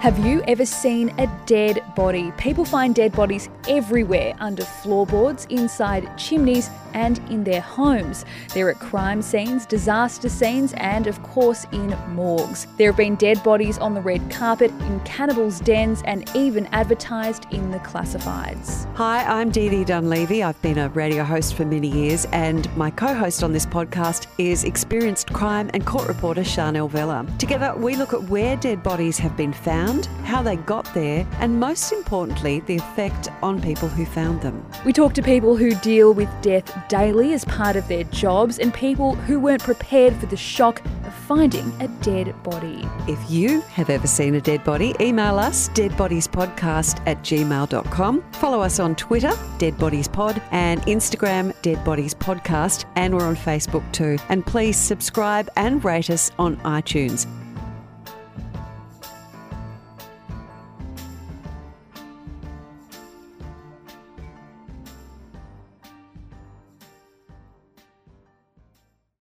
Have you ever seen a dead body? People find dead bodies everywhere under floorboards, inside chimneys, and in their homes. They're at crime scenes, disaster scenes, and of course in morgues. There have been dead bodies on the red carpet, in cannibals' dens, and even advertised in the classifieds. Hi, I'm Dee Dee Dunleavy. I've been a radio host for many years, and my co host on this podcast is experienced crime and court reporter Charnel Vella. Together, we look at where dead bodies have been found, how they got there, and most importantly, the effect on people who found them. We talk to people who deal with death daily as part of their jobs and people who weren't prepared for the shock of finding a dead body. If you have ever seen a dead body, email us deadbodiespodcast at gmail.com. Follow us on Twitter, Dead Bodies Pod, and Instagram, Dead Bodies Podcast, and we're on Facebook too. And please subscribe and rate us on iTunes.